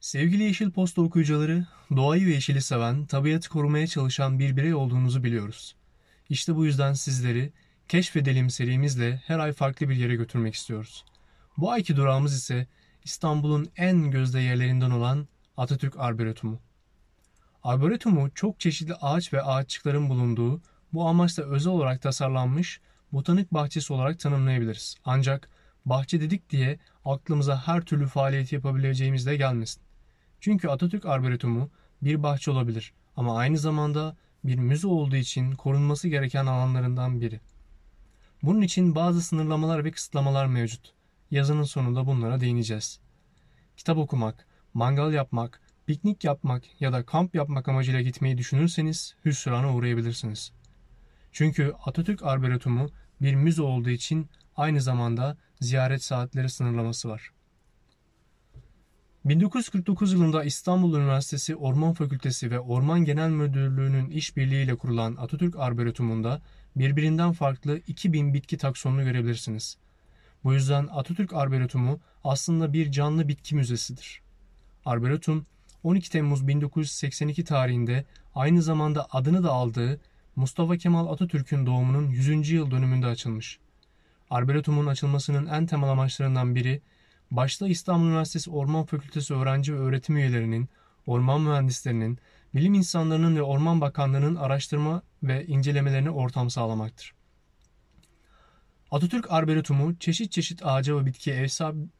Sevgili Yeşil Posta okuyucuları, doğayı ve yeşili seven, tabiatı korumaya çalışan bir birey olduğunuzu biliyoruz. İşte bu yüzden sizleri Keşfedelim serimizle her ay farklı bir yere götürmek istiyoruz. Bu ayki durağımız ise İstanbul'un en gözde yerlerinden olan Atatürk Arboretumu. Arboretumu çok çeşitli ağaç ve ağaççıkların bulunduğu, bu amaçla özel olarak tasarlanmış botanik bahçesi olarak tanımlayabiliriz. Ancak bahçe dedik diye aklımıza her türlü faaliyet yapabileceğimiz de gelmesin. Çünkü Atatürk Arboretumu bir bahçe olabilir ama aynı zamanda bir müze olduğu için korunması gereken alanlarından biri. Bunun için bazı sınırlamalar ve kısıtlamalar mevcut. Yazının sonunda bunlara değineceğiz. Kitap okumak, mangal yapmak, piknik yapmak ya da kamp yapmak amacıyla gitmeyi düşünürseniz hüsrana uğrayabilirsiniz. Çünkü Atatürk Arboretumu bir müze olduğu için aynı zamanda ziyaret saatleri sınırlaması var. 1949 yılında İstanbul Üniversitesi Orman Fakültesi ve Orman Genel Müdürlüğü'nün işbirliğiyle kurulan Atatürk Arboretumunda birbirinden farklı 2000 bitki taksonunu görebilirsiniz. Bu yüzden Atatürk Arboretumu aslında bir canlı bitki müzesidir. Arboretum 12 Temmuz 1982 tarihinde aynı zamanda adını da aldığı Mustafa Kemal Atatürk'ün doğumunun 100. yıl dönümünde açılmış. Arboretum'un açılmasının en temel amaçlarından biri, başta İstanbul Üniversitesi Orman Fakültesi öğrenci ve öğretim üyelerinin, orman mühendislerinin, bilim insanlarının ve Orman Bakanlığı'nın araştırma ve incelemelerine ortam sağlamaktır. Atatürk Arboretumu çeşit çeşit ağaca ve bitkiye ev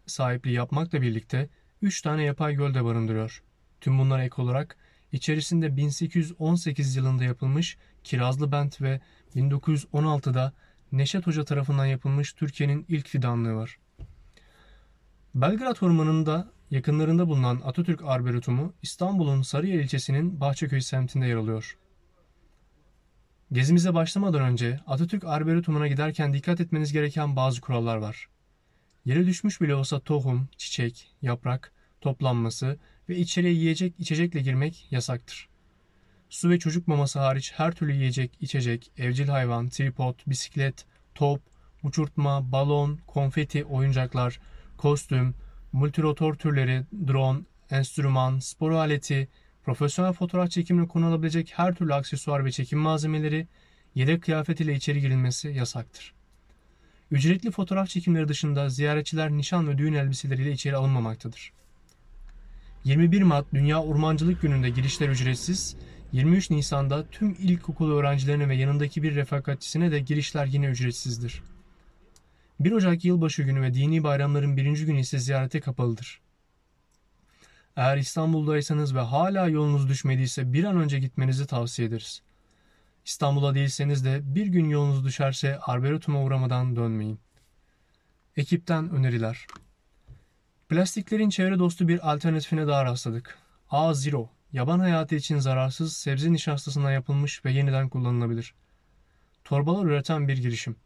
sahipliği yapmakla birlikte 3 tane yapay göl de barındırıyor. Tüm bunlara ek olarak içerisinde 1818 yılında yapılmış Kirazlı Bent ve 1916'da Neşet Hoca tarafından yapılmış Türkiye'nin ilk fidanlığı var. Belgrad Ormanı'nda yakınlarında bulunan Atatürk Arboretumu İstanbul'un Sarıyer ilçesinin Bahçeköy semtinde yer alıyor. Gezimize başlamadan önce Atatürk Arboretumuna giderken dikkat etmeniz gereken bazı kurallar var. Yere düşmüş bile olsa tohum, çiçek, yaprak toplanması ve içeriye yiyecek içecekle girmek yasaktır. Su ve çocuk maması hariç her türlü yiyecek, içecek, evcil hayvan, tripod, bisiklet, top, uçurtma, balon, konfeti, oyuncaklar, kostüm, multirotor türleri, drone, enstrüman, spor aleti, profesyonel fotoğraf çekimine konulabilecek her türlü aksesuar ve çekim malzemeleri, yedek kıyafet ile içeri girilmesi yasaktır. Ücretli fotoğraf çekimleri dışında ziyaretçiler nişan ve düğün elbiseleriyle içeri alınmamaktadır. 21 Mart Dünya Ormancılık Günü'nde girişler ücretsiz, 23 Nisan'da tüm ilkokul öğrencilerine ve yanındaki bir refakatçisine de girişler yine ücretsizdir. 1 Ocak yılbaşı günü ve dini bayramların birinci günü ise ziyarete kapalıdır. Eğer İstanbul'daysanız ve hala yolunuz düşmediyse bir an önce gitmenizi tavsiye ederiz. İstanbul'a değilseniz de bir gün yolunuz düşerse Arboretum'a uğramadan dönmeyin. Ekipten öneriler. Plastiklerin çevre dostu bir alternatifine daha rastladık. A0, yaban hayatı için zararsız sebze nişastasından yapılmış ve yeniden kullanılabilir. Torbalar üreten bir girişim.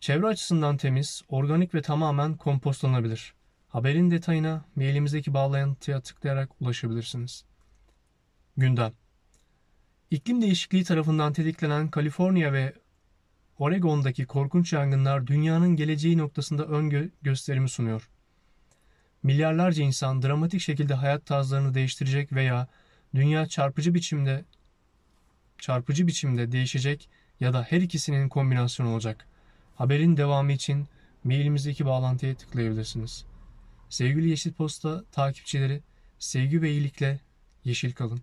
Çevre açısından temiz, organik ve tamamen kompostlanabilir. Haberin detayına mailimizdeki bağlantıya tıklayarak ulaşabilirsiniz. Gündem İklim değişikliği tarafından tetiklenen Kaliforniya ve Oregon'daki korkunç yangınlar dünyanın geleceği noktasında ön gö gösterimi sunuyor. Milyarlarca insan dramatik şekilde hayat tarzlarını değiştirecek veya dünya çarpıcı biçimde çarpıcı biçimde değişecek ya da her ikisinin kombinasyonu olacak. Haberin devamı için mailimizdeki bağlantıya tıklayabilirsiniz. Sevgili Yeşil Posta takipçileri, sevgi ve iyilikle yeşil kalın.